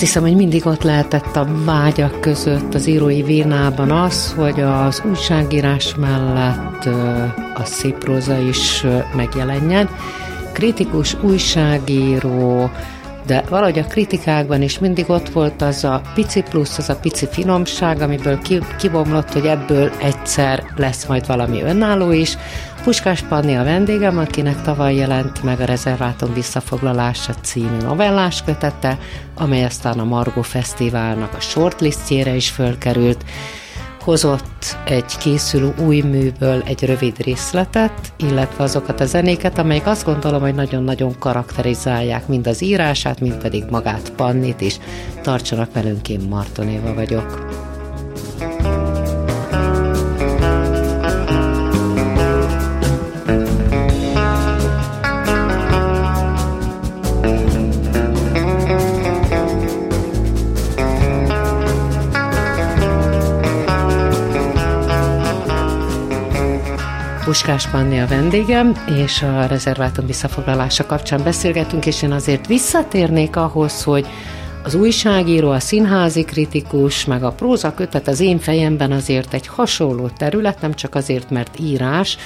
Azt hiszem, hogy mindig ott lehetett a vágyak között az írói vénában az, hogy az újságírás mellett a szép próza is megjelenjen. Kritikus újságíró, de valahogy a kritikákban is mindig ott volt az a pici plusz, az a pici finomság, amiből kibomlott, hogy ebből egyszer lesz majd valami önálló is. Puskás Panni a vendégem, akinek tavaly jelent meg a Rezervátum visszafoglalása című novellás kötete, amely aztán a Margó Fesztiválnak a shortlistjére is fölkerült hozott egy készülő új műből egy rövid részletet, illetve azokat a zenéket, amelyek azt gondolom, hogy nagyon-nagyon karakterizálják mind az írását, mind pedig magát Pannit is. Tartsanak velünk, én Martonéva vagyok. Puskás Panni a vendégem, és a rezervátum visszafoglalása kapcsán beszélgetünk, és én azért visszatérnék ahhoz, hogy az újságíró, a színházi kritikus, meg a próza kötet az én fejemben azért egy hasonló terület, nem csak azért, mert írás,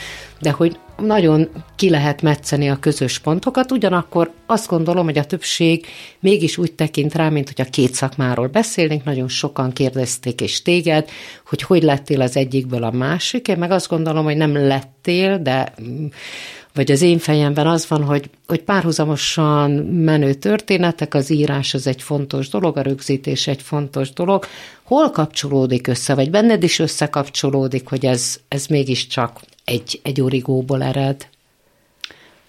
de hogy nagyon ki lehet metszeni a közös pontokat, ugyanakkor azt gondolom, hogy a többség mégis úgy tekint rá, mint hogy a két szakmáról beszélnénk, nagyon sokan kérdezték és téged, hogy hogy lettél az egyikből a másik, én meg azt gondolom, hogy nem lettél, de vagy az én fejemben az van, hogy, hogy párhuzamosan menő történetek, az írás az egy fontos dolog, a rögzítés egy fontos dolog. Hol kapcsolódik össze, vagy benned is összekapcsolódik, hogy ez, ez mégiscsak egy, egy origóból ered?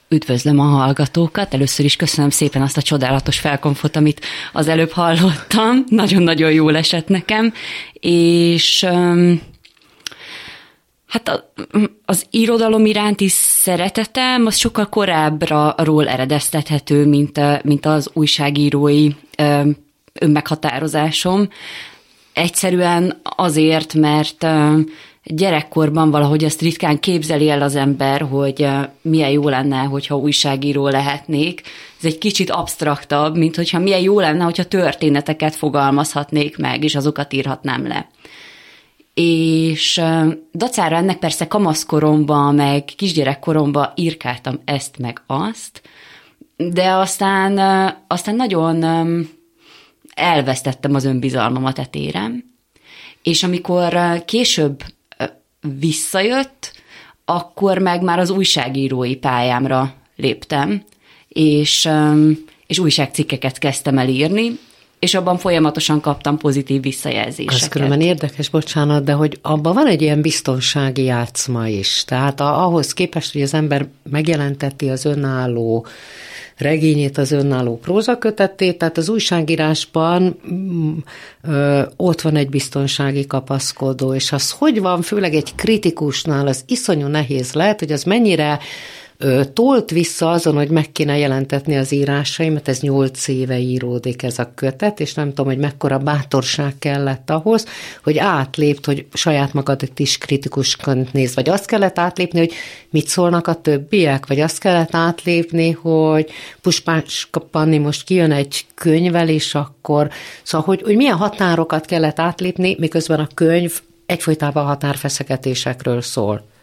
Üdvözlöm a hallgatókat. Először is köszönöm szépen azt a csodálatos felkonfot, amit az előbb hallottam. Nagyon-nagyon jól esett nekem. És Hát az irodalom iránti szeretetem az sokkal korábbról eredeztethető, mint, mint az újságírói önmeghatározásom. Egyszerűen azért, mert gyerekkorban valahogy azt ritkán képzeli el az ember, hogy milyen jó lenne, hogyha újságíró lehetnék. Ez egy kicsit absztraktabb, mint hogyha milyen jó lenne, hogyha történeteket fogalmazhatnék meg, és azokat írhatnám le és dacára ennek persze kamaszkoromban, meg kisgyerekkoromban írkáltam ezt meg azt, de aztán, aztán nagyon elvesztettem az önbizalmamat etérem, és amikor később visszajött, akkor meg már az újságírói pályámra léptem, és, és újságcikkeket kezdtem el írni, és abban folyamatosan kaptam pozitív visszajelzéseket. Ez különben érdekes, bocsánat, de hogy abban van egy ilyen biztonsági játszma is. Tehát ahhoz képest, hogy az ember megjelenteti az önálló regényét, az önálló prózakötetét, tehát az újságírásban mm, ö, ott van egy biztonsági kapaszkodó, és az hogy van, főleg egy kritikusnál, az iszonyú nehéz lehet, hogy az mennyire tolt vissza azon, hogy meg kéne jelentetni az írásaimat, ez nyolc éve íródik ez a kötet, és nem tudom, hogy mekkora bátorság kellett ahhoz, hogy átlépt, hogy saját magadat is kritikusként néz, vagy azt kellett átlépni, hogy mit szólnak a többiek, vagy azt kellett átlépni, hogy Puspás Panni most kijön egy könyvel, és akkor, szóval, hogy, hogy milyen határokat kellett átlépni, miközben a könyv egyfolytában határfeszegetésekről szól.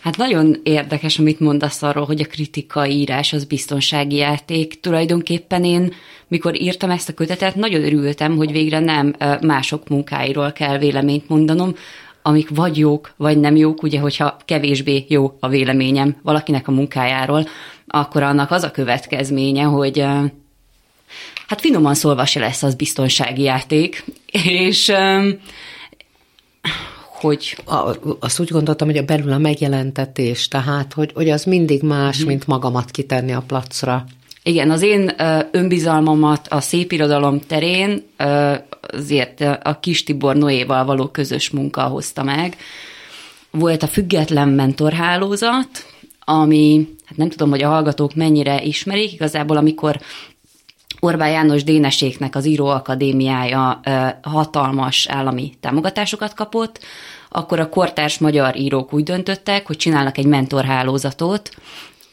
Hát nagyon érdekes, amit mondasz arról, hogy a kritika írás az biztonsági játék. Tulajdonképpen én, mikor írtam ezt a kötetet, nagyon örültem, hogy végre nem mások munkáiról kell véleményt mondanom, amik vagy jók, vagy nem jók, ugye, hogyha kevésbé jó a véleményem valakinek a munkájáról, akkor annak az a következménye, hogy hát finoman szólva se lesz az biztonsági játék, és hogy... A, azt úgy gondoltam, hogy a belül a megjelentetés, tehát, hogy, hogy az mindig más, mm. mint magamat kitenni a placra. Igen, az én önbizalmamat a szép irodalom terén azért a Kis Tibor Noéval való közös munka hozta meg. Volt a Független Mentorhálózat, ami, hát nem tudom, hogy a hallgatók mennyire ismerik, igazából amikor Orbán János Déneséknek az Íróakadémiája hatalmas állami támogatásokat kapott, akkor a kortárs magyar írók úgy döntöttek, hogy csinálnak egy mentorhálózatot,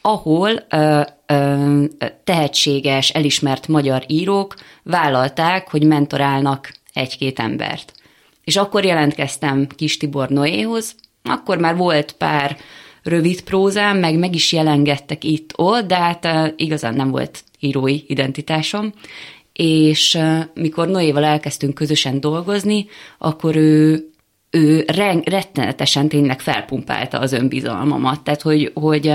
ahol ö, ö, tehetséges, elismert magyar írók vállalták, hogy mentorálnak egy-két embert. És akkor jelentkeztem Kis Tibor Noéhoz, akkor már volt pár rövid prózám, meg meg is jelengettek itt-ott, de hát uh, igazán nem volt írói identitásom, és mikor Noéval elkezdtünk közösen dolgozni, akkor ő ő rettenetesen tényleg felpumpálta az önbizalmamat, tehát hogy, hogy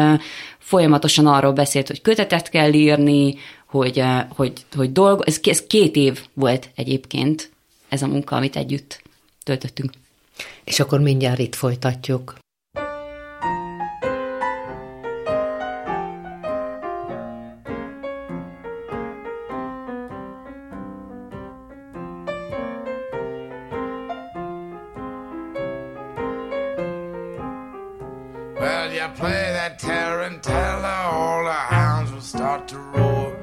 folyamatosan arról beszélt, hogy kötetet kell írni, hogy, hogy, hogy dolgo, ez, ez két év volt egyébként ez a munka, amit együtt töltöttünk. És akkor mindjárt itt folytatjuk. to roar.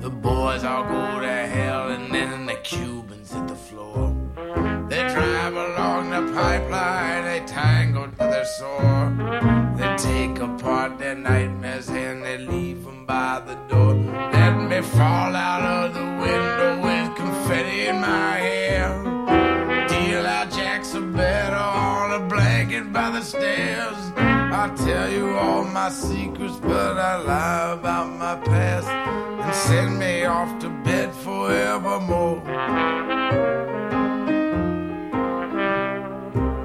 The boys all go to hell, and then the Cubans hit the floor. They drive along the pipeline, they tangle to their sore. They take apart their nightmares and they leave them by the door. Let me fall my secrets, but I lie about my past and send me off to bed forevermore.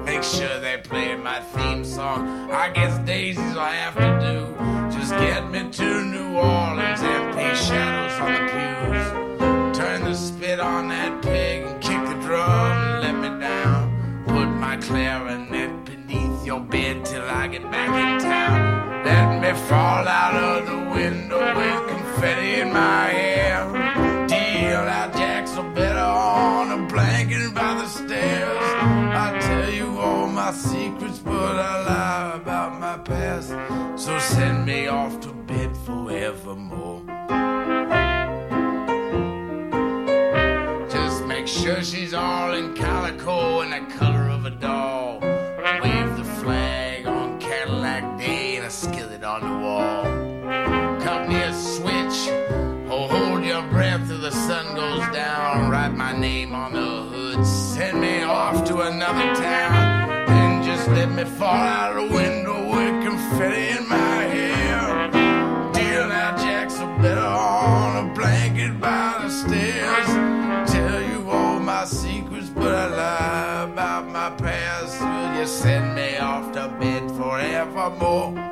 Make sure they play my theme song. I guess daisies I have to do. Just get me to New Orleans and pay shadows on the pews. Turn the spit on that pig and kick the drum and let me down. Put my clarinet beneath your bed till I get back in town. Let me fall out of the window with confetti in my hair. Deal out jacks or better on a blanket by the stairs. I tell you all my secrets, but I lie about my past. So send me off to bed forevermore. Just make sure she's all in calico and the color of a doll. They fall out the window with confetti in my hair. Deal out jacks are better on a blanket by the stairs. Tell you all my secrets, but I lie about my past. Will you send me off to bed forevermore?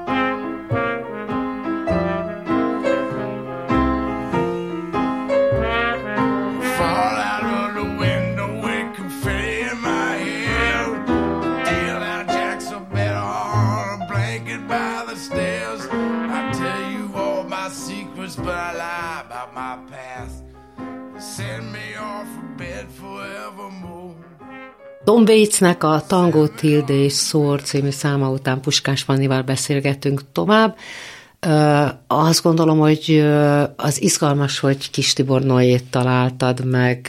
Tom Waitsnek a Tango Tilde és Szor című száma után Puskás Pannival beszélgetünk tovább. Azt gondolom, hogy az izgalmas, hogy Kis Tibor Noét találtad meg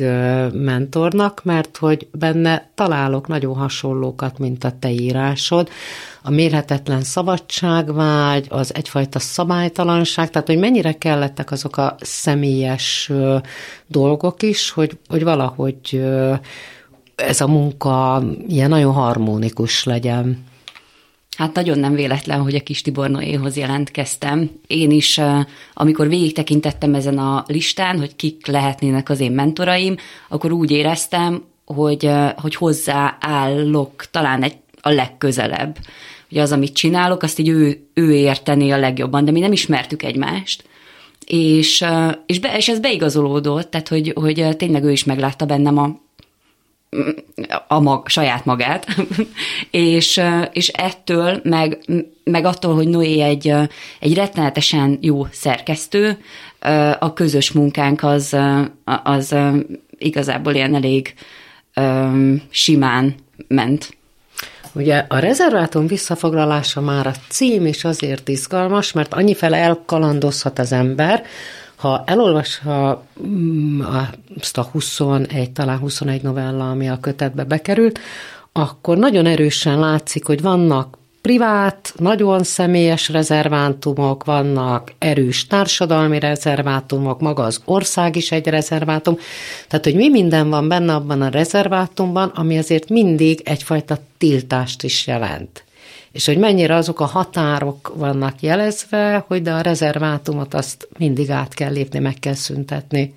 mentornak, mert hogy benne találok nagyon hasonlókat, mint a te írásod. A mérhetetlen szabadságvágy, az egyfajta szabálytalanság, tehát hogy mennyire kellettek azok a személyes dolgok is, hogy, hogy valahogy ez a munka ilyen nagyon harmonikus legyen. Hát nagyon nem véletlen, hogy a kis Tibor Noéhoz jelentkeztem. Én is, amikor végig tekintettem ezen a listán, hogy kik lehetnének az én mentoraim, akkor úgy éreztem, hogy, hogy hozzáállok talán egy, a legközelebb. Hogy az, amit csinálok, azt így ő, ő értené a legjobban, de mi nem ismertük egymást. És, és, be, és ez beigazolódott, tehát hogy, hogy tényleg ő is meglátta bennem a a mag, saját magát, és, és ettől, meg, meg attól, hogy Noé egy, egy rettenetesen jó szerkesztő, a közös munkánk az, az igazából ilyen elég simán ment. Ugye a rezervátum visszafoglalása már a cím is azért izgalmas, mert annyifele elkalandozhat az ember, ha elolvassa mm, azt a 21, talán 21 novella, ami a kötetbe bekerült, akkor nagyon erősen látszik, hogy vannak privát, nagyon személyes rezervátumok, vannak erős társadalmi rezervátumok, maga az ország is egy rezervátum. Tehát, hogy mi minden van benne abban a rezervátumban, ami azért mindig egyfajta tiltást is jelent. És hogy mennyire azok a határok vannak jelezve, hogy de a rezervátumot azt mindig át kell lépni, meg kell szüntetni.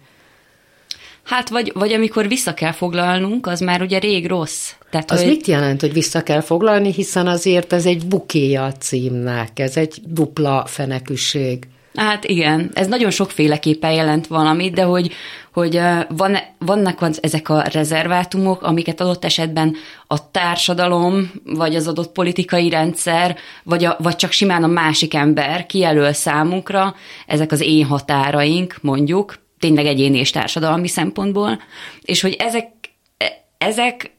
Hát, vagy, vagy amikor vissza kell foglalnunk, az már ugye rég rossz. Tehát, az hogy... mit jelent, hogy vissza kell foglalni, hiszen azért ez egy bukéja a címnek, ez egy dupla fenekűség. Hát igen, ez nagyon sokféleképpen jelent valamit, de hogy, hogy van, vannak ezek a rezervátumok, amiket adott esetben a társadalom, vagy az adott politikai rendszer, vagy, a, vagy csak simán a másik ember kijelöl számunkra, ezek az én határaink, mondjuk, tényleg egyéni és társadalmi szempontból, és hogy ezek, ezek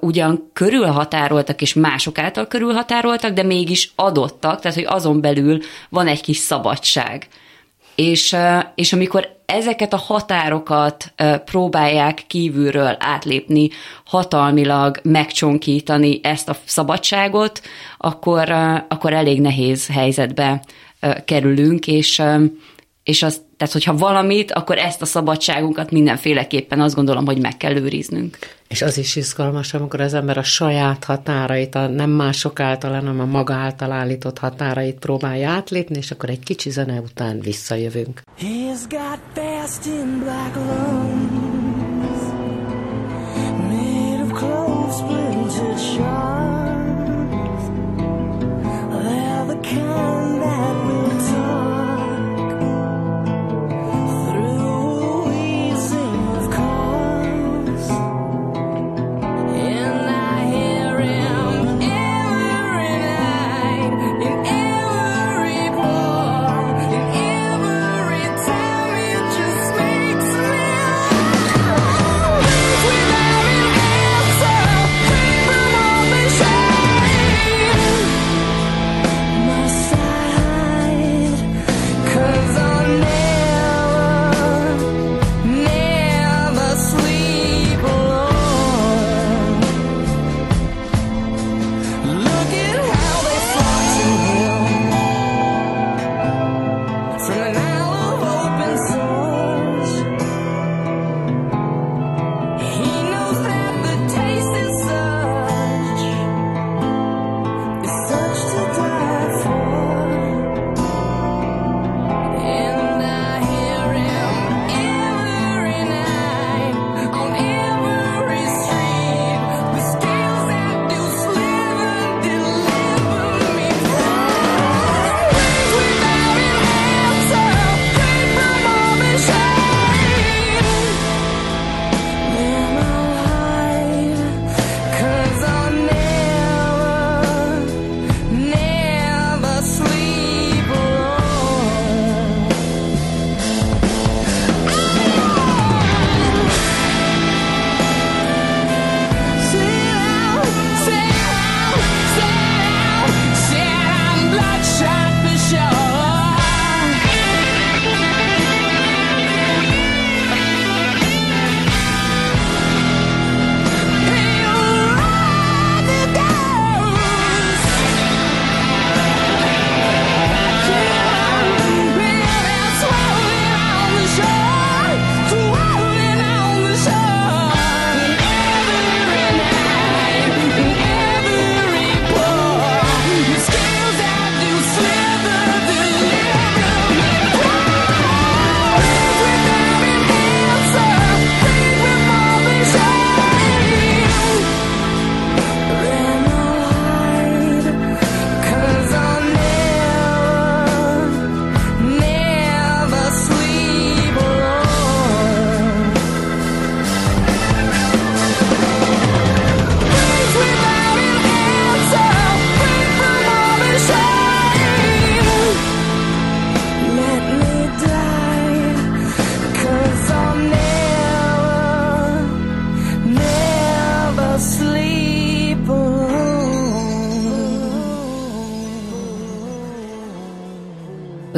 ugyan körülhatároltak, és mások által körülhatároltak, de mégis adottak, tehát hogy azon belül van egy kis szabadság. És, és amikor ezeket a határokat próbálják kívülről átlépni, hatalmilag megcsonkítani ezt a szabadságot, akkor, akkor elég nehéz helyzetbe kerülünk, és, és az, tehát hogyha valamit, akkor ezt a szabadságunkat mindenféleképpen azt gondolom, hogy meg kell őriznünk. És az is izgalmas, amikor az ember a saját határait, a nem mások által, hanem a maga által állított határait próbálja átlépni, és akkor egy kicsi zene után visszajövünk. He's got fast in black lungs, made of close splintered shards. They're the kind that will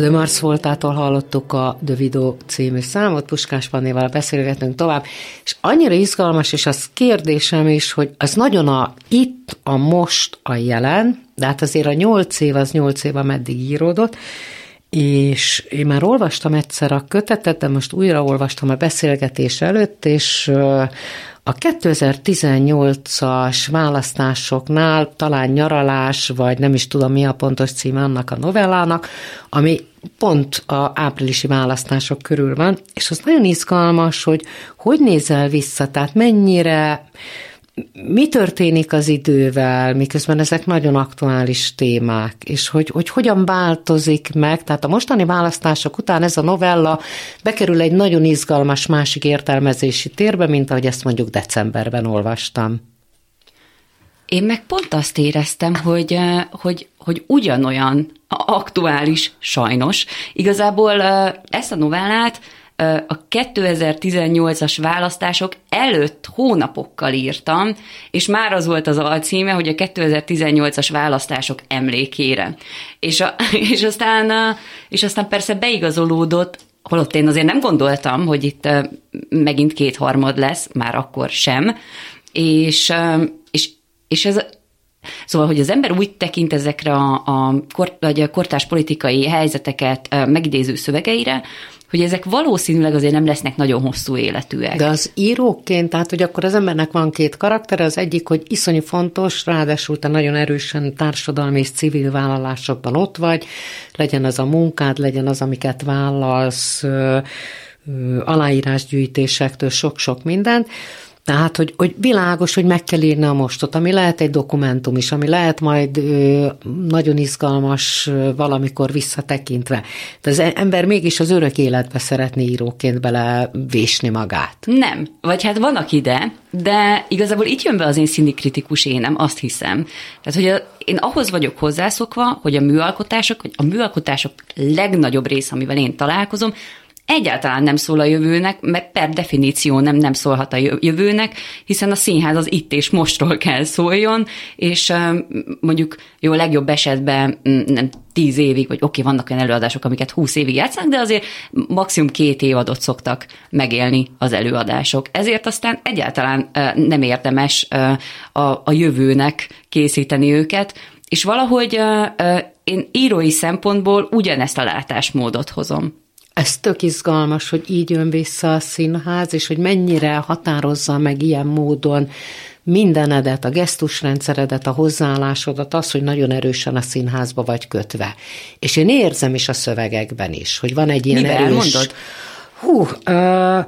De Mars Voltától hallottuk a The Video című számot, Puskás Pannéval beszélgetünk tovább, és annyira izgalmas, és az kérdésem is, hogy az nagyon a itt, a most, a jelen, de hát azért a nyolc év az nyolc év, ameddig íródott, és én már olvastam egyszer a kötetet, de most újra olvastam a beszélgetés előtt, és a 2018-as választásoknál talán nyaralás, vagy nem is tudom mi a pontos címe annak a novellának, ami pont a áprilisi választások körül van, és az nagyon izgalmas, hogy hogy nézel vissza, tehát mennyire mi történik az idővel, miközben ezek nagyon aktuális témák, és hogy, hogy hogyan változik meg, tehát a mostani választások után ez a novella bekerül egy nagyon izgalmas másik értelmezési térbe, mint ahogy ezt mondjuk decemberben olvastam. Én meg pont azt éreztem, hogy, hogy, hogy ugyanolyan aktuális, sajnos. Igazából ezt a novellát a 2018-as választások előtt hónapokkal írtam, és már az volt az alcíme, hogy a 2018-as választások emlékére. És, a, és, aztán, és aztán persze beigazolódott, holott én azért nem gondoltam, hogy itt megint kétharmad lesz, már akkor sem, és, és, ez Szóval, hogy az ember úgy tekint ezekre a, a, kort, vagy a kortás politikai helyzeteket megidéző szövegeire, hogy ezek valószínűleg azért nem lesznek nagyon hosszú életűek. De az íróként, tehát hogy akkor az embernek van két karakter, az egyik, hogy iszonyú fontos, ráadásul te nagyon erősen társadalmi és civil vállalásokban ott vagy, legyen az a munkád, legyen az, amiket vállalsz, aláírásgyűjtésektől sok-sok mindent, tehát, hogy, hogy világos, hogy meg kell írni a mostot, ami lehet egy dokumentum is, ami lehet majd ö, nagyon izgalmas ö, valamikor visszatekintve. De az ember mégis az örök életbe szeretné íróként belevésni magát. Nem. Vagy hát vannak ide, de igazából itt jön be az én színikritikus énem, azt hiszem. Tehát, hogy a, én ahhoz vagyok hozzászokva, hogy a műalkotások, vagy a műalkotások legnagyobb része, amivel én találkozom, egyáltalán nem szól a jövőnek, mert per definíció nem, nem szólhat a jövőnek, hiszen a színház az itt és mostról kell szóljon, és mondjuk jó, legjobb esetben mm, nem tíz évig, vagy oké, vannak olyan előadások, amiket húsz évig játszanak, de azért maximum két évadot szoktak megélni az előadások. Ezért aztán egyáltalán nem érdemes a, a jövőnek készíteni őket, és valahogy én írói szempontból ugyanezt a látásmódot hozom. Ez tök izgalmas, hogy így jön vissza a színház, és hogy mennyire határozza meg ilyen módon mindenedet, a gesztusrendszeredet, a hozzáállásodat, az, hogy nagyon erősen a színházba vagy kötve. És én érzem is a szövegekben is, hogy van egy ilyen Mivel erős... mondod? Hú, uh,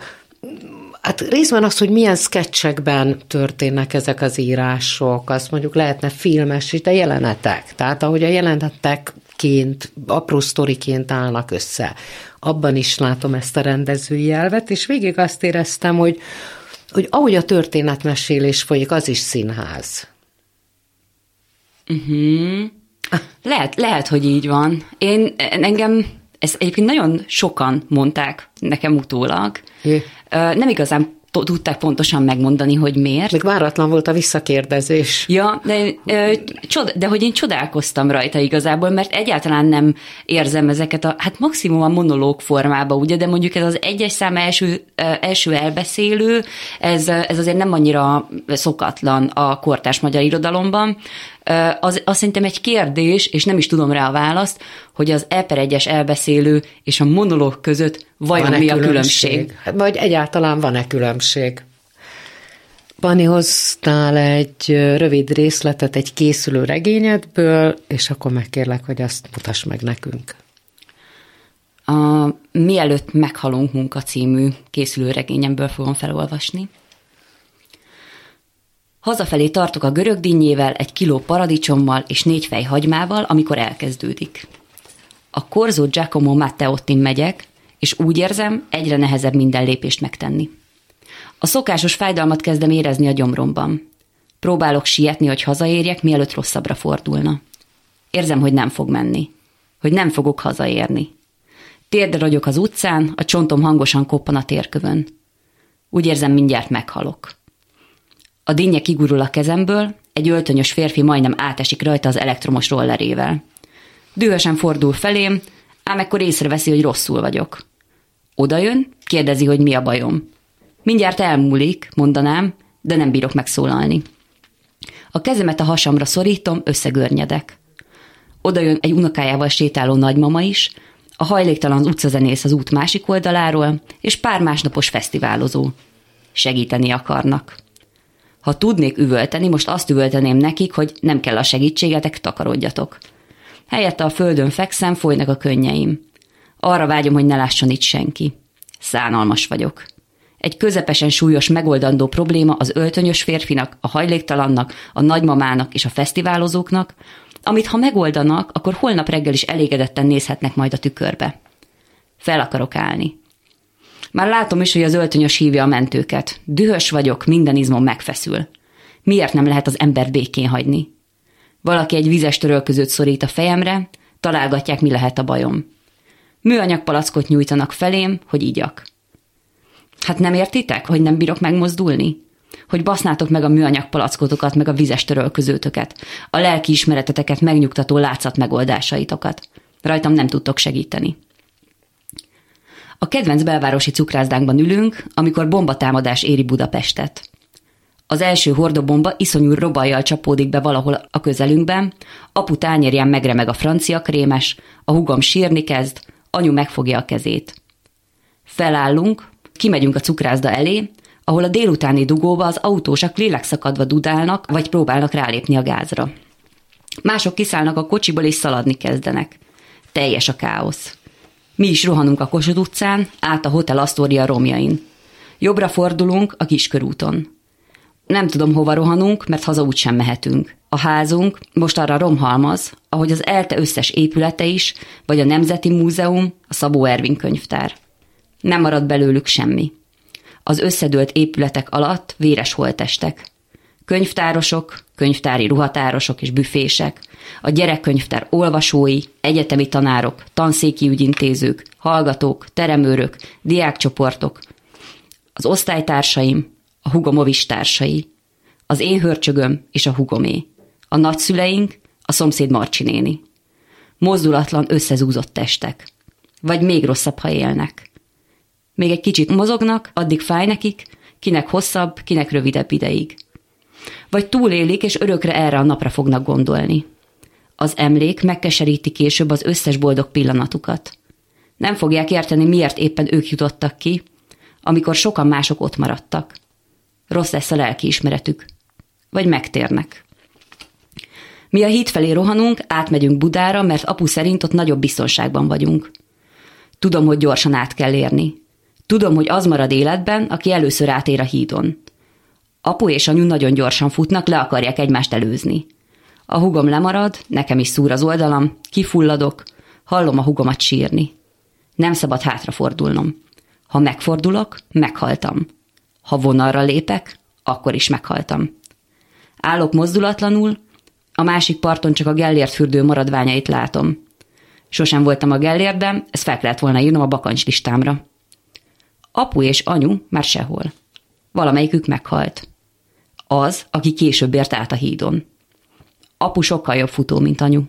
Hát részben az, hogy milyen sketchekben történnek ezek az írások, azt mondjuk lehetne filmes, de jelenetek. Tehát ahogy a jelenetekként, apró sztoriként állnak össze abban is látom ezt a rendezői elvet, és végig azt éreztem, hogy, hogy ahogy a történetmesélés folyik, az is színház. Uh-huh. Lehet, lehet, hogy így van. Én engem, ezt egyébként nagyon sokan mondták nekem utólag. Jé. Nem igazán tudták pontosan megmondani, hogy miért. Még váratlan volt a visszakérdezés. Ja, de, de hogy én csodálkoztam rajta igazából, mert egyáltalán nem érzem ezeket a, hát maximum a monológ formába, ugye, de mondjuk ez az egyes szám első, első elbeszélő, ez, ez azért nem annyira szokatlan a kortás magyar irodalomban, az, az szerintem egy kérdés, és nem is tudom rá a választ, hogy az e per egyes elbeszélő és a monológ között vajon van-e mi a különbség? különbség? Hát, vagy egyáltalán van-e különbség? Pani hoztál egy rövid részletet egy készülő regényedből, és akkor megkérlek, hogy azt mutass meg nekünk. A Mielőtt meghalunk munka című készülő regényemből fogom felolvasni. Hazafelé tartok a görög dinnyével, egy kiló paradicsommal és négy fej hagymával, amikor elkezdődik. A Corso Giacomo Matteottin megyek, és úgy érzem, egyre nehezebb minden lépést megtenni. A szokásos fájdalmat kezdem érezni a gyomromban. Próbálok sietni, hogy hazaérjek, mielőtt rosszabbra fordulna. Érzem, hogy nem fog menni. Hogy nem fogok hazaérni. Térdre ragyok az utcán, a csontom hangosan koppan a térkövön. Úgy érzem, mindjárt meghalok. A dinnye kigurul a kezemből, egy öltönyös férfi majdnem átesik rajta az elektromos rollerével. Dühösen fordul felém, ám ekkor észreveszi, hogy rosszul vagyok. Oda jön, kérdezi, hogy mi a bajom. Mindjárt elmúlik, mondanám, de nem bírok megszólalni. A kezemet a hasamra szorítom, összegörnyedek. Oda jön egy unokájával sétáló nagymama is, a hajléktalan utcazenész az út másik oldaláról, és pár másnapos fesztiválozó. Segíteni akarnak. Ha tudnék üvölteni, most azt üvölteném nekik, hogy nem kell a segítségetek, takarodjatok. Helyette a földön fekszem, folynak a könnyeim. Arra vágyom, hogy ne lásson itt senki. Szánalmas vagyok. Egy közepesen súlyos megoldandó probléma az öltönyös férfinak, a hajléktalannak, a nagymamának és a fesztiválozóknak, amit ha megoldanak, akkor holnap reggel is elégedetten nézhetnek majd a tükörbe. Fel akarok állni. Már látom is, hogy az öltönyös hívja a mentőket. Dühös vagyok, minden izmom megfeszül. Miért nem lehet az ember békén hagyni? Valaki egy vizes törölközőt szorít a fejemre, találgatják, mi lehet a bajom. Műanyag palackot nyújtanak felém, hogy igyak. Hát nem értitek, hogy nem bírok megmozdulni? Hogy basznátok meg a műanyag palackotokat, meg a vizes törölközőtöket, a lelki ismereteteket megnyugtató látszat megoldásaitokat. Rajtam nem tudtok segíteni. A kedvenc belvárosi cukrászdánkban ülünk, amikor bombatámadás éri Budapestet. Az első hordobomba iszonyú robajjal csapódik be valahol a közelünkben, apu tányérján megremeg a francia krémes, a hugom sírni kezd, anyu megfogja a kezét. Felállunk, kimegyünk a cukrászda elé, ahol a délutáni dugóba az autósak lélekszakadva dudálnak, vagy próbálnak rálépni a gázra. Mások kiszállnak a kocsiból és szaladni kezdenek. Teljes a káosz. Mi is rohanunk a Kossuth utcán, át a Hotel Astoria romjain. Jobbra fordulunk a kiskörúton. Nem tudom, hova rohanunk, mert haza úgy sem mehetünk. A házunk most arra romhalmaz, ahogy az ELTE összes épülete is, vagy a Nemzeti Múzeum, a Szabó Ervin könyvtár. Nem marad belőlük semmi. Az összedőlt épületek alatt véres holtestek. Könyvtárosok, könyvtári ruhatárosok és büfések, a gyerekkönyvtár olvasói, egyetemi tanárok, tanszéki ügyintézők, hallgatók, teremőrök, diákcsoportok, az osztálytársaim, a hugomovis társai, az én hörcsögöm és a hugomé, a nagyszüleink, a szomszéd Marcsi néni. Mozdulatlan, összezúzott testek. Vagy még rosszabb, ha élnek. Még egy kicsit mozognak, addig fáj nekik, kinek hosszabb, kinek rövidebb ideig. Vagy túlélik, és örökre erre a napra fognak gondolni. Az emlék megkeseríti később az összes boldog pillanatukat. Nem fogják érteni, miért éppen ők jutottak ki, amikor sokan mások ott maradtak. Rossz lesz a lelkiismeretük. Vagy megtérnek. Mi a híd felé rohanunk, átmegyünk Budára, mert apu szerint ott nagyobb biztonságban vagyunk. Tudom, hogy gyorsan át kell érni. Tudom, hogy az marad életben, aki először átér a hídon. Apu és anyu nagyon gyorsan futnak, le akarják egymást előzni. A hugom lemarad, nekem is szúr az oldalam, kifulladok, hallom a hugomat sírni. Nem szabad hátrafordulnom. Ha megfordulok, meghaltam. Ha vonalra lépek, akkor is meghaltam. Állok mozdulatlanul, a másik parton csak a Gellért fürdő maradványait látom. Sosem voltam a Gellértben, ezt fel kellett volna írnom a bakancs listámra. Apu és anyu már sehol. Valamelyikük meghalt. Az, aki később ért át a hídon. Apu sokkal jobb futó, mint anyu.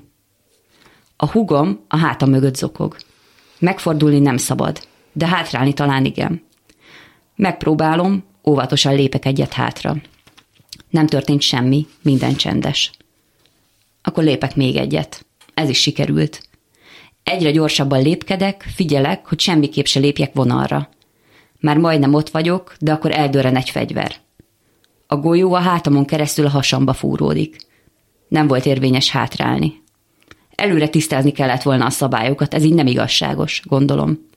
A hugom a háta mögött zokog. Megfordulni nem szabad, de hátrálni talán igen. Megpróbálom, óvatosan lépek egyet hátra. Nem történt semmi, minden csendes. Akkor lépek még egyet. Ez is sikerült. Egyre gyorsabban lépkedek, figyelek, hogy semmiképp se lépjek vonalra. Már majdnem ott vagyok, de akkor eldőren egy fegyver. A golyó a hátamon keresztül a hasamba fúródik. Nem volt érvényes hátrálni. Előre tisztázni kellett volna a szabályokat, ez így nem igazságos, gondolom.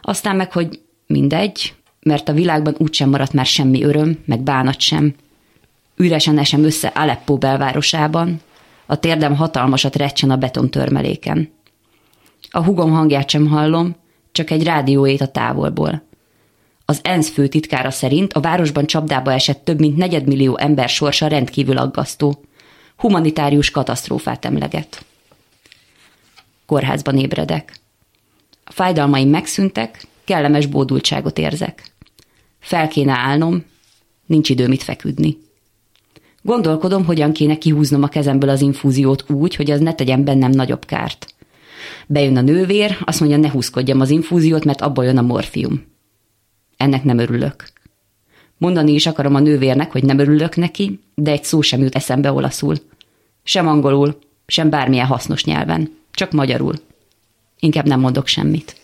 Aztán meg, hogy mindegy, mert a világban úgysem maradt már semmi öröm, meg bánat sem. Üresen esem össze Aleppo belvárosában, a térdem hatalmasat recsen a betontörmeléken. A hugom hangját sem hallom, csak egy rádióét a távolból. Az ENSZ főtitkára szerint a városban csapdába esett több mint negyedmillió ember sorsa rendkívül aggasztó. Humanitárius katasztrófát emleget. Kórházban ébredek. A fájdalmaim megszűntek, kellemes bódultságot érzek. Fel kéne állnom, nincs időm itt feküdni. Gondolkodom, hogyan kéne kihúznom a kezemből az infúziót úgy, hogy az ne tegyen bennem nagyobb kárt. Bejön a nővér, azt mondja, ne húzkodjam az infúziót, mert abból jön a morfium. Ennek nem örülök. Mondani is akarom a nővérnek, hogy nem örülök neki, de egy szó sem jut eszembe olaszul. Sem angolul, sem bármilyen hasznos nyelven. Csak magyarul. Inkább nem mondok semmit.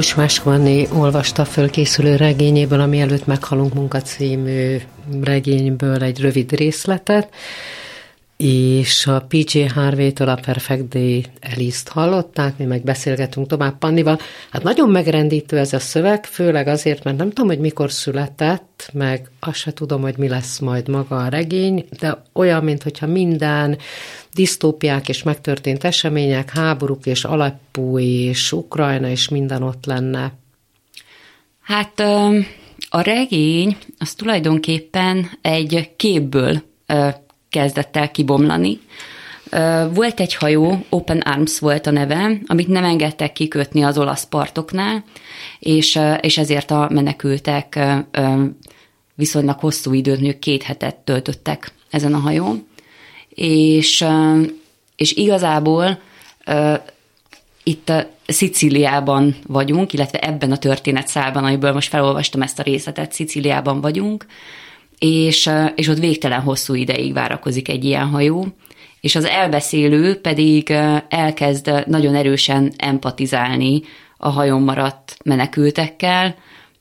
Kusmásvani olvasta fölkészülő regényéből, ami előtt meghalunk munka című regényből egy rövid részletet, és a PJ Harvey-től a Perfect Day Eliszt hallották, mi meg beszélgetünk tovább Pannival. Hát nagyon megrendítő ez a szöveg, főleg azért, mert nem tudom, hogy mikor született, meg azt se tudom, hogy mi lesz majd maga a regény, de olyan, mintha minden disztópiák és megtörtént események, háborúk és Aleppo és Ukrajna és minden ott lenne. Hát a regény az tulajdonképpen egy képből kezdett el kibomlani. Volt egy hajó, Open Arms volt a neve, amit nem engedtek kikötni az olasz partoknál, és, és ezért a menekültek viszonylag hosszú időt, két hetet töltöttek ezen a hajón. És, és igazából itt Szicíliában vagyunk, illetve ebben a történetszálban, amiből most felolvastam ezt a részletet, Szicíliában vagyunk, és, és ott végtelen hosszú ideig várakozik egy ilyen hajó, és az elbeszélő pedig elkezd nagyon erősen empatizálni a hajón maradt menekültekkel,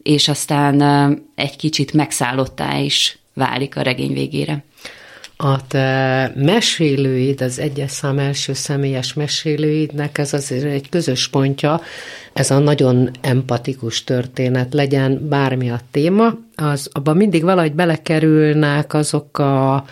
és aztán egy kicsit megszállottá is válik a regény végére. A te mesélőid, az egyes szám első személyes mesélőidnek ez azért egy közös pontja, ez a nagyon empatikus történet, legyen bármi a téma, az abban mindig valahogy belekerülnek azok a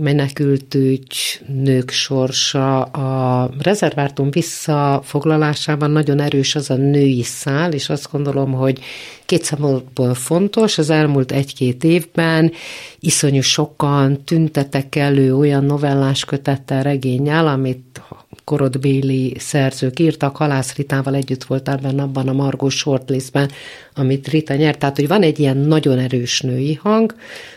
menekültügy, nők sorsa. A rezervátum visszafoglalásában nagyon erős az a női szál, és azt gondolom, hogy két szempontból fontos. Az elmúlt egy-két évben iszonyú sokan tüntetek elő olyan novellás kötettel, regényel, amit korodbéli szerzők írtak, Halász Ritával együtt voltál benne abban a Margó shortlistben, amit Rita nyert. Tehát, hogy van egy ilyen nagyon erős női hang,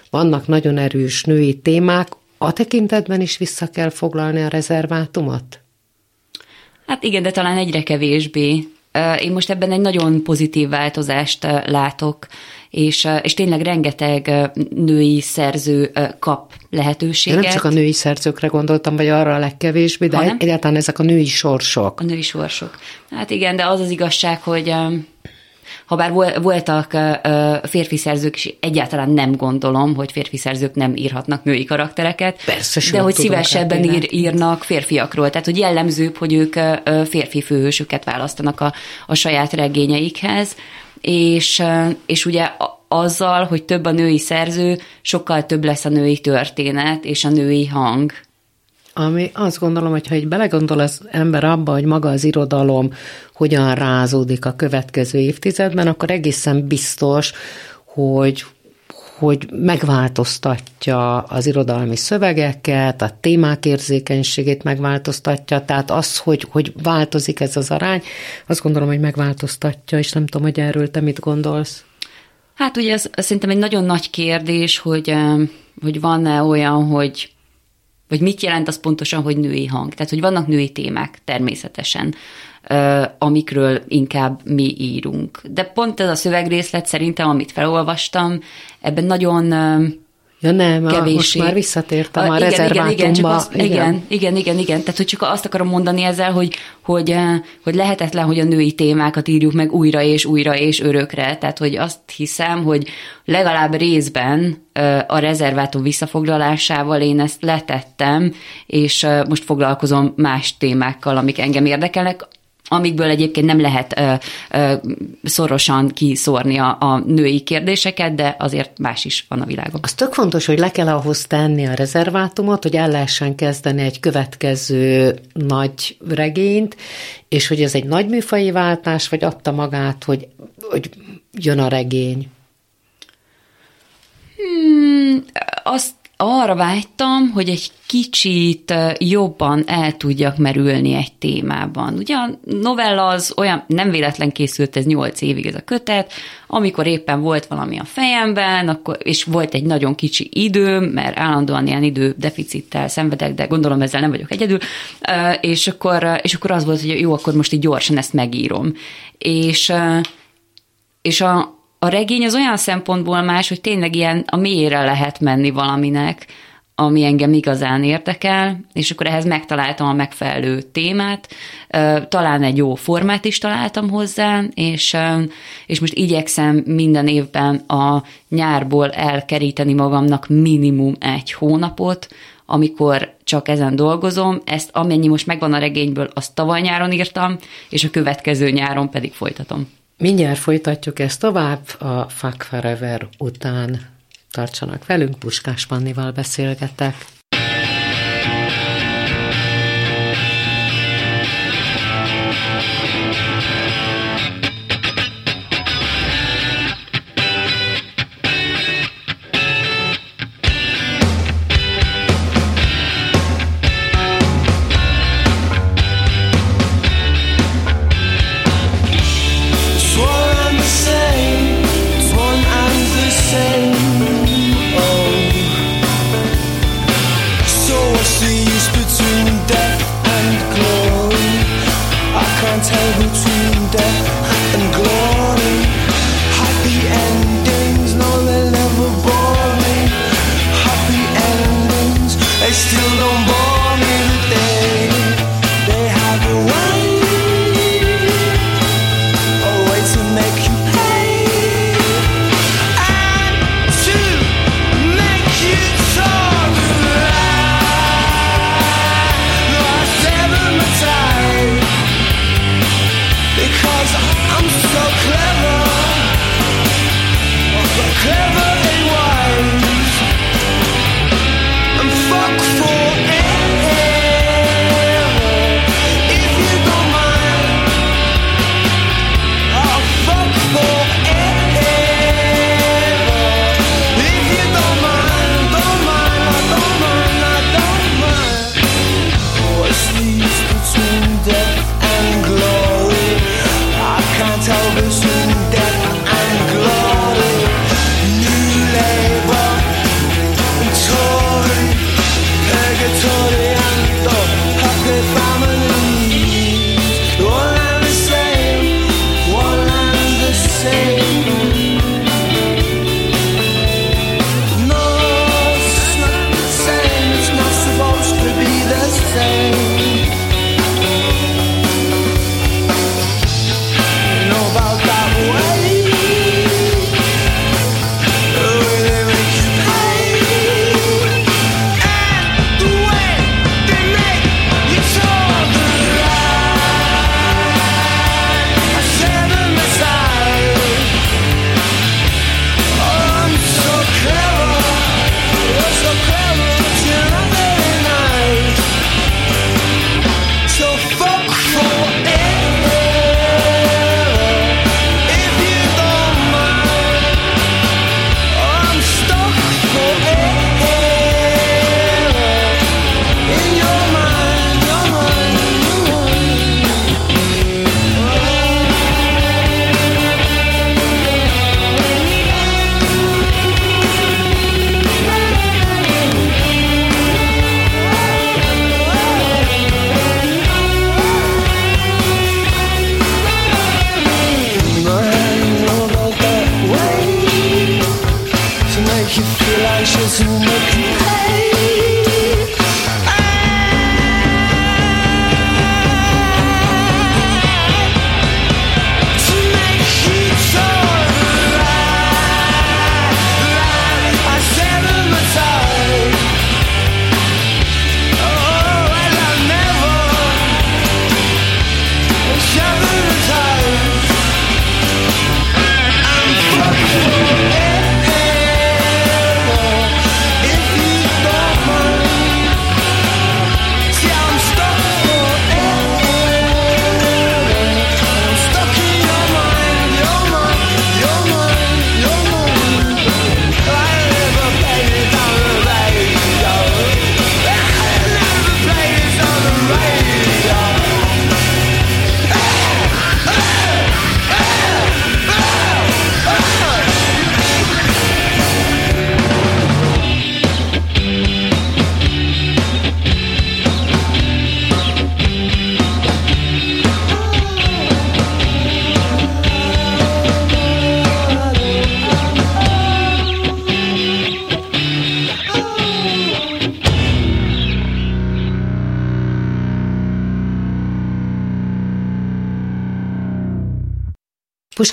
vannak nagyon erős női témák, a tekintetben is vissza kell foglalni a rezervátumot? Hát igen, de talán egyre kevésbé. Én most ebben egy nagyon pozitív változást látok, és, és tényleg rengeteg női szerző kap lehetőséget. De nem csak a női szerzőkre gondoltam, vagy arra a legkevésbé, de Hanem? egyáltalán ezek a női sorsok. A női sorsok. Hát igen, de az az igazság, hogy ha bár voltak férfi szerzők, és egyáltalán nem gondolom, hogy férfi szerzők nem írhatnak női karaktereket, Persze, de hogy szívesebben ír, írnak férfiakról. Tehát, hogy jellemzőbb, hogy ők férfi főhősöket választanak a, a saját regényeikhez, és, és ugye azzal, hogy több a női szerző, sokkal több lesz a női történet és a női hang. Ami azt gondolom, hogy ha egy belegondol az ember abba, hogy maga az irodalom hogyan rázódik a következő évtizedben, akkor egészen biztos, hogy hogy megváltoztatja az irodalmi szövegeket, a témák érzékenységét megváltoztatja, tehát az, hogy, hogy változik ez az arány, azt gondolom, hogy megváltoztatja, és nem tudom, hogy erről te mit gondolsz. Hát ugye ez szerintem egy nagyon nagy kérdés, hogy, hogy van-e olyan, hogy vagy mit jelent az pontosan, hogy női hang. Tehát, hogy vannak női témák természetesen, amikről inkább mi írunk. De pont ez a szövegrészlet szerintem, amit felolvastam, ebben nagyon Ja nem, kevéssé. most már visszatértem a, a igen. Igen, igen, csak az, igen. igen, igen, igen, igen. Tehát, hogy csak azt akarom mondani ezzel, hogy, hogy, hogy lehetetlen, hogy a női témákat írjuk meg újra és újra és örökre. Tehát, hogy azt hiszem, hogy legalább részben a rezervátum visszafoglalásával én ezt letettem, és most foglalkozom más témákkal, amik engem érdekelnek, amikből egyébként nem lehet ö, ö, szorosan kiszórni a, a női kérdéseket, de azért más is van a világon. Az tök fontos, hogy le kell ahhoz tenni a rezervátumot, hogy el lehessen kezdeni egy következő nagy regényt, és hogy ez egy nagy műfai váltás, vagy adta magát, hogy, hogy jön a regény? Hmm, azt arra vágytam, hogy egy kicsit jobban el tudjak merülni egy témában. Ugye a novella az olyan, nem véletlen készült ez nyolc évig ez a kötet, amikor éppen volt valami a fejemben, akkor, és volt egy nagyon kicsi időm, mert állandóan ilyen idő deficittel szenvedek, de gondolom ezzel nem vagyok egyedül, és akkor, és akkor az volt, hogy jó, akkor most így gyorsan ezt megírom. És, és a, a regény az olyan szempontból más, hogy tényleg ilyen a mélyére lehet menni valaminek, ami engem igazán érdekel, és akkor ehhez megtaláltam a megfelelő témát, talán egy jó formát is találtam hozzá, és, és most igyekszem minden évben a nyárból elkeríteni magamnak minimum egy hónapot, amikor csak ezen dolgozom, ezt amennyi most megvan a regényből, azt tavaly nyáron írtam, és a következő nyáron pedig folytatom. Mindjárt folytatjuk ezt tovább, a Fuck Forever után tartsanak velünk, Puskás Pannival beszélgetek.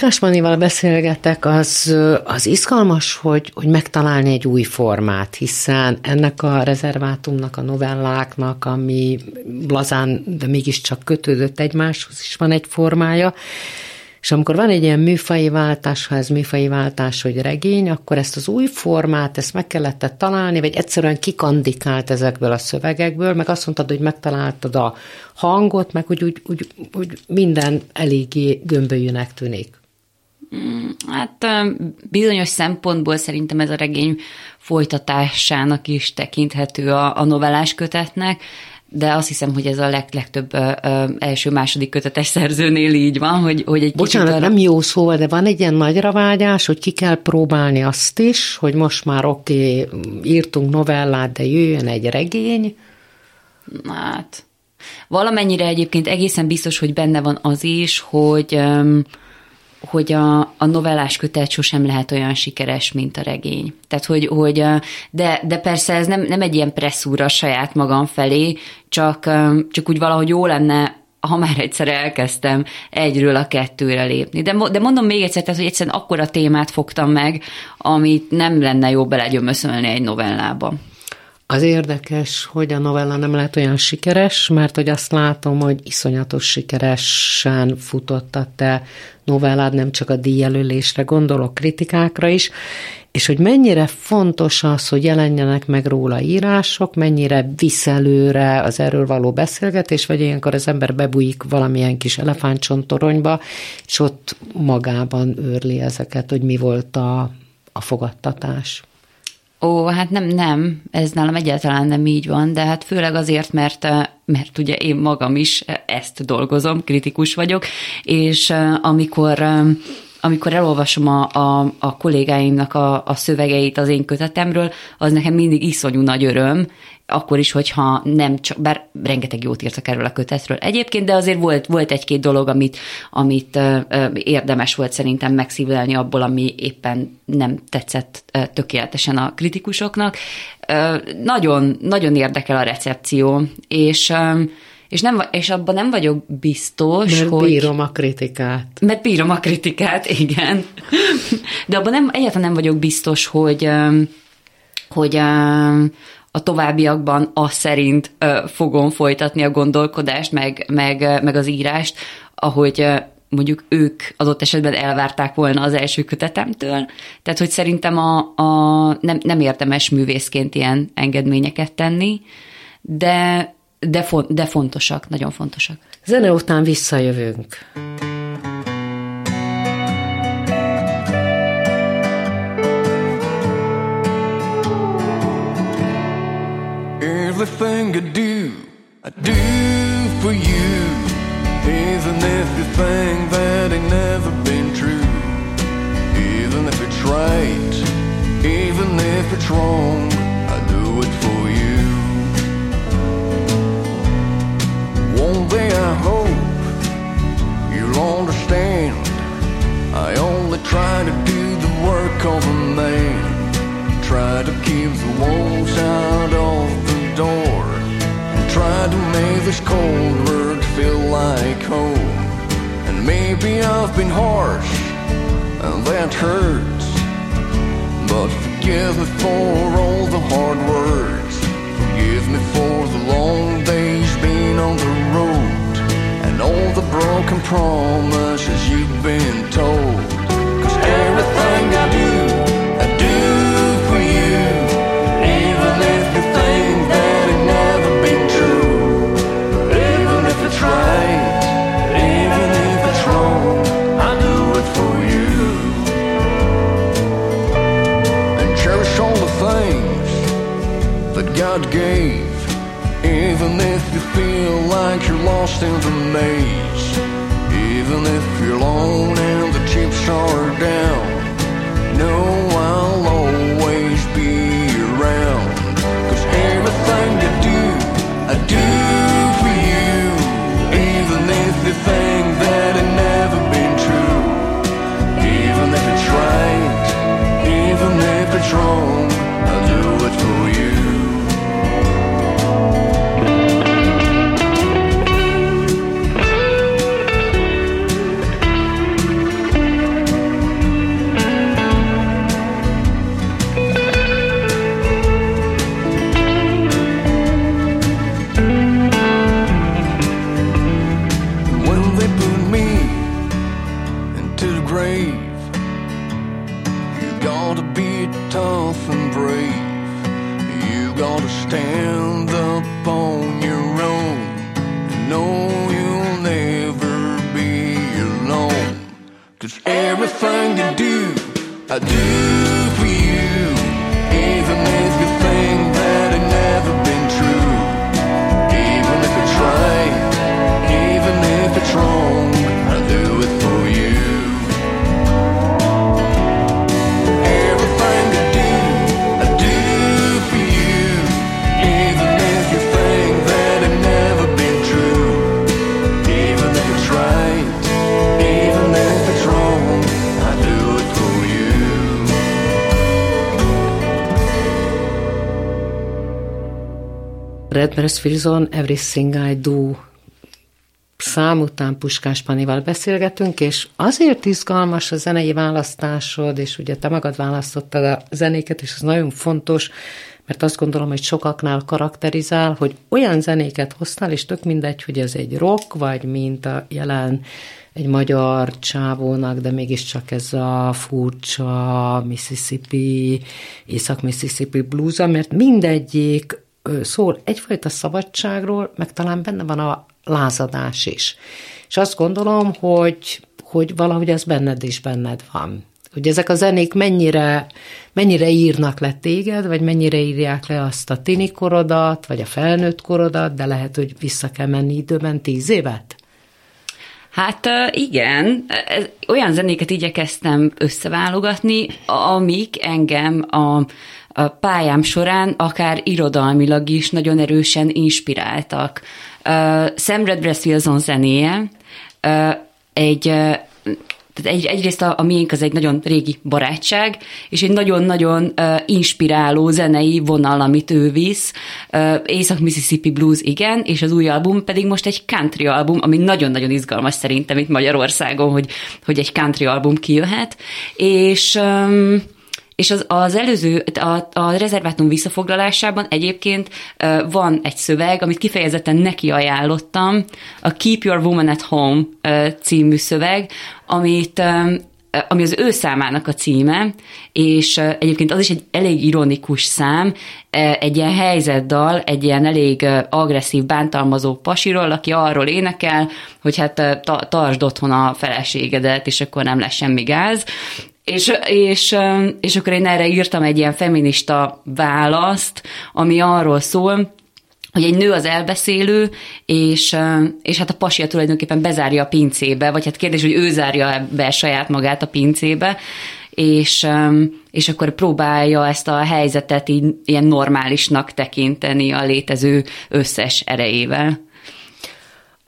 Puskás Manival beszélgetek, az, az izgalmas, hogy, hogy megtalálni egy új formát, hiszen ennek a rezervátumnak, a novelláknak, ami lazán, de mégiscsak kötődött egymáshoz is van egy formája, és amikor van egy ilyen műfai váltás, ha ez műfai váltás, hogy regény, akkor ezt az új formát, ezt meg kellett találni, vagy egyszerűen kikandikált ezekből a szövegekből, meg azt mondtad, hogy megtaláltad a hangot, meg hogy úgy, úgy, úgy minden eléggé gömbölyűnek tűnik. Mm, hát bizonyos szempontból szerintem ez a regény folytatásának is tekinthető a, a novellás kötetnek, de azt hiszem, hogy ez a leg, legtöbb első-második kötetes szerzőnél így van, hogy, hogy egy Bocsánat, kicsit arra... nem jó szó, de van egy ilyen nagyra vágyás, hogy ki kell próbálni azt is, hogy most már oké, okay, írtunk novellát, de jöjjön egy regény. Hát, valamennyire egyébként egészen biztos, hogy benne van az is, hogy um, hogy a, a novellás kötet sosem lehet olyan sikeres, mint a regény. Tehát, hogy, hogy de, de persze ez nem, nem egy ilyen presszúra saját magam felé, csak, csak úgy valahogy jó lenne ha már egyszer elkezdtem egyről a kettőre lépni. De, de mondom még egyszer, tehát, hogy egyszerűen akkora témát fogtam meg, amit nem lenne jó belegyömöszölni egy novellába. Az érdekes, hogy a novella nem lehet olyan sikeres, mert hogy azt látom, hogy iszonyatos sikeresen futott a te novellád, nem csak a díjelölésre gondolok, kritikákra is, és hogy mennyire fontos az, hogy jelenjenek meg róla írások, mennyire visz az erről való beszélgetés, vagy ilyenkor az ember bebújik valamilyen kis elefántcsontoronyba, és ott magában őrli ezeket, hogy mi volt a, a fogadtatás. Ó, hát nem, nem, ez nálam egyáltalán nem így van, de hát főleg azért, mert, mert ugye én magam is ezt dolgozom, kritikus vagyok, és amikor amikor elolvasom a, a, a kollégáimnak a, a szövegeit az én kötetemről, az nekem mindig iszonyú nagy öröm, akkor is, hogyha nem csak, bár rengeteg jót írtak erről a kötetről egyébként, de azért volt, volt egy-két dolog, amit, amit érdemes volt szerintem megszívelni abból, ami éppen nem tetszett tökéletesen a kritikusoknak. Nagyon, nagyon érdekel a recepció, és és, nem, és abban nem vagyok biztos, mert hogy... bírom a kritikát. Mert bírom a kritikát, igen. De abban nem, egyáltalán nem vagyok biztos, hogy, hogy a továbbiakban azt szerint fogom folytatni a gondolkodást, meg, meg, meg az írást, ahogy mondjuk ők adott esetben elvárták volna az első kötetemtől. Tehát, hogy szerintem a, a, nem, nem érdemes művészként ilyen engedményeket tenni, de de, fon- de fontosak, nagyon fontosak. Zene után visszajövünk. Everything I do, I do for you. Even if you think that ain't never been true. Even if it's right, even if it's wrong, I do it for you. I've been harsh, and that hurts. But forgive me for all the hard words. Forgive me for the long days being on the road and all the broken promises you've been told. Cause everything I do, God gave. Even if you feel like you're lost in the maze, even if you're alone and the chips are down, know I'll always be around. Cause everything I do, I do for you. Even if you think that it never been true, even if it's right, even if it's wrong, I'll do it for you. Red Wilson, Everything I Do szám után Puskás Panival beszélgetünk, és azért izgalmas a zenei választásod, és ugye te magad választottad a zenéket, és ez nagyon fontos, mert azt gondolom, hogy sokaknál karakterizál, hogy olyan zenéket hoztál, és tök mindegy, hogy ez egy rock, vagy mint a jelen egy magyar csávónak, de mégiscsak ez a furcsa Mississippi, Észak-Mississippi bluesa, mert mindegyik szól egyfajta szabadságról, meg talán benne van a lázadás is. És azt gondolom, hogy, hogy valahogy ez benned is benned van. Hogy ezek a zenék mennyire, mennyire írnak le téged, vagy mennyire írják le azt a tini korodat, vagy a felnőtt korodat, de lehet, hogy vissza kell menni időben tíz évet? Hát igen, Ez- olyan zenéket igyekeztem összeválogatni, amik engem a, a pályám során akár irodalmilag is nagyon erősen inspiráltak. Uh, Sam Redbreast Wilson zenéje ö, egy ö, tehát egy, egyrészt a, a miénk az egy nagyon régi barátság, és egy nagyon-nagyon uh, inspiráló zenei vonal, amit ő visz. Uh, Észak-Mississippi Blues, igen, és az új album pedig most egy country album, ami nagyon-nagyon izgalmas szerintem itt Magyarországon, hogy, hogy egy country album kijöhet. És... Um, és az, az előző, a, a rezervátum visszafoglalásában egyébként uh, van egy szöveg, amit kifejezetten neki ajánlottam, a Keep Your Woman at Home uh, című szöveg, amit um, ami az ő számának a címe, és uh, egyébként az is egy elég ironikus szám, uh, egy ilyen helyzetdal, egy ilyen elég uh, agresszív, bántalmazó pasiról, aki arról énekel, hogy hát uh, ta- tartsd otthon a feleségedet, és akkor nem lesz semmi gáz, és, és, és akkor én erre írtam egy ilyen feminista választ, ami arról szól, hogy egy nő az elbeszélő, és, és hát a pasia tulajdonképpen bezárja a pincébe, vagy hát kérdés, hogy ő zárja be saját magát a pincébe, és, és akkor próbálja ezt a helyzetet így ilyen normálisnak tekinteni a létező összes erejével.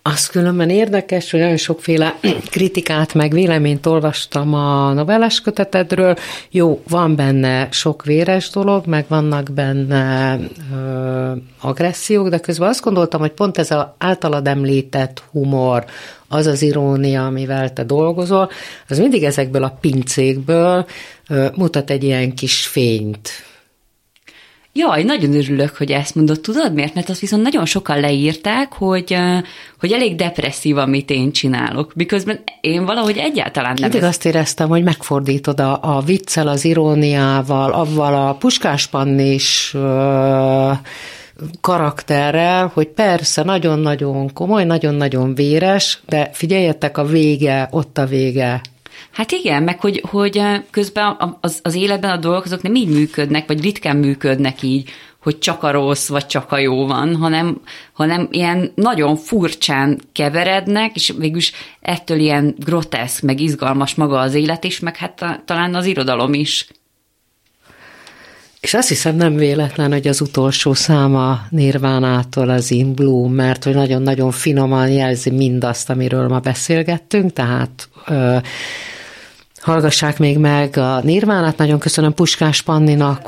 Az különben érdekes, hogy nagyon sokféle kritikát meg véleményt olvastam a novellás kötetedről. Jó, van benne sok véres dolog, meg vannak benne ö, agressziók, de közben azt gondoltam, hogy pont ez az általad említett humor, az az irónia, amivel te dolgozol, az mindig ezekből a pincékből ö, mutat egy ilyen kis fényt. Jaj, nagyon örülök, hogy ezt mondod. Tudod miért? Mert azt viszont nagyon sokan leírták, hogy, hogy elég depresszív, amit én csinálok. Miközben én valahogy egyáltalán nem... Mindig azt éreztem, hogy megfordítod a, a viccel, az iróniával, avval a puskáspannis ö, karakterrel, hogy persze nagyon-nagyon komoly, nagyon-nagyon véres, de figyeljetek, a vége, ott a vége, Hát igen, meg hogy, hogy közben az, az életben a dolgok azok nem így működnek, vagy ritkán működnek így, hogy csak a rossz, vagy csak a jó van, hanem, hanem ilyen nagyon furcsán keverednek, és végülis ettől ilyen groteszk, meg izgalmas maga az élet is, meg hát talán az irodalom is. És azt hiszem nem véletlen, hogy az utolsó száma Nirvánától az In Bloom, mert hogy nagyon-nagyon finoman jelzi mindazt, amiről ma beszélgettünk, tehát ö, hallgassák még meg a Nirvánát, nagyon köszönöm Puskás Panninak.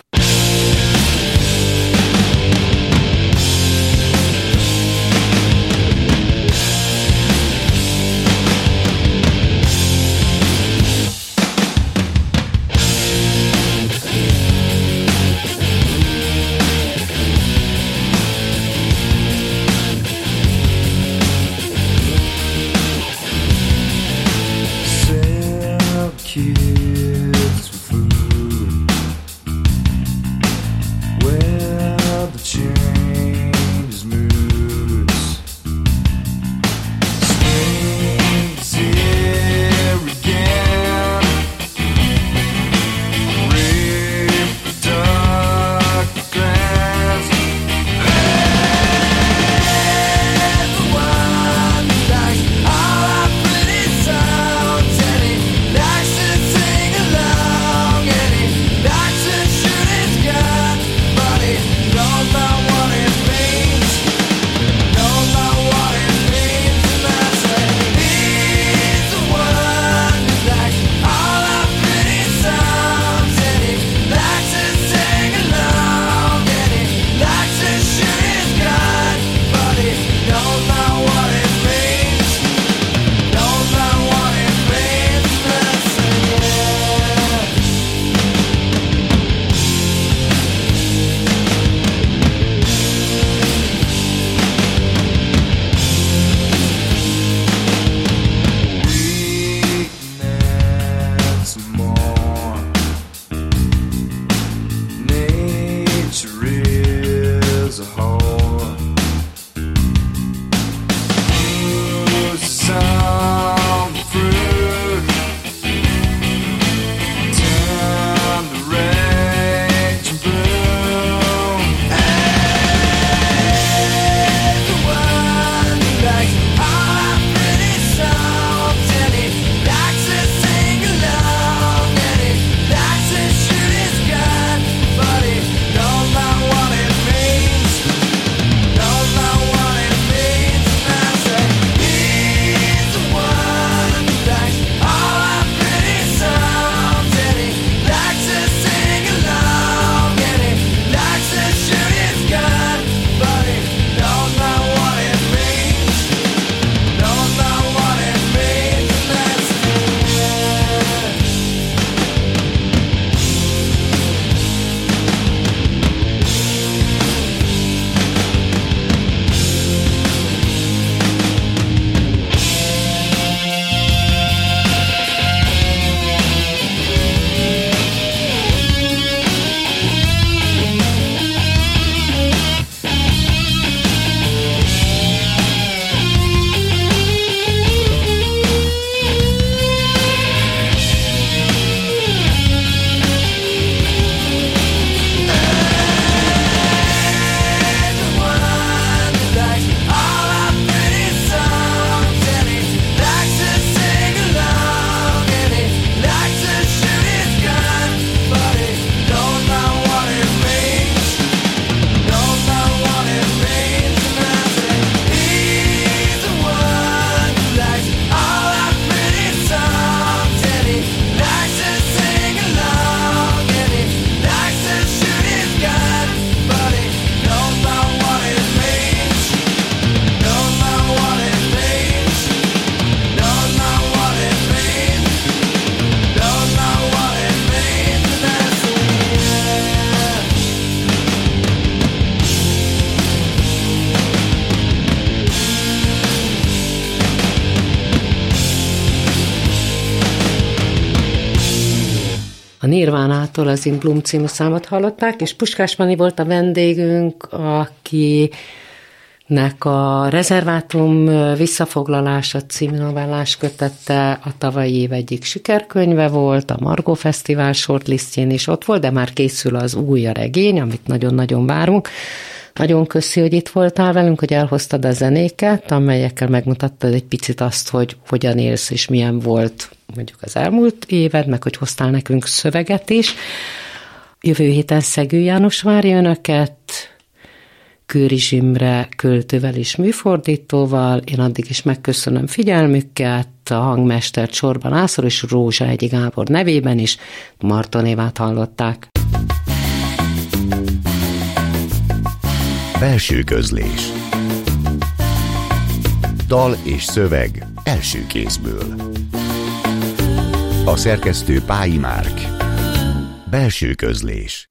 Nirvánától az Bloom című számot hallották, és Puskás Pani volt a vendégünk, aki nek a Rezervátum visszafoglalása című kötette a tavalyi év egyik sikerkönyve volt, a Margó Fesztivál shortlistjén is ott volt, de már készül az új a regény, amit nagyon-nagyon várunk. Nagyon köszi, hogy itt voltál velünk, hogy elhoztad a zenéket, amelyekkel megmutattad egy picit azt, hogy hogyan élsz és milyen volt mondjuk az elmúlt éved, meg hogy hoztál nekünk szöveget is. Jövő héten Szegő János várja önöket, Kőri Zsimre költővel és műfordítóval. Én addig is megköszönöm figyelmüket, a hangmestert Sorban Ászor és Rózsa Egyi Gábor nevében is. Marton Évát hallották. Belső közlés Dal és szöveg első kézből A szerkesztő Pályi Márk Belső közlés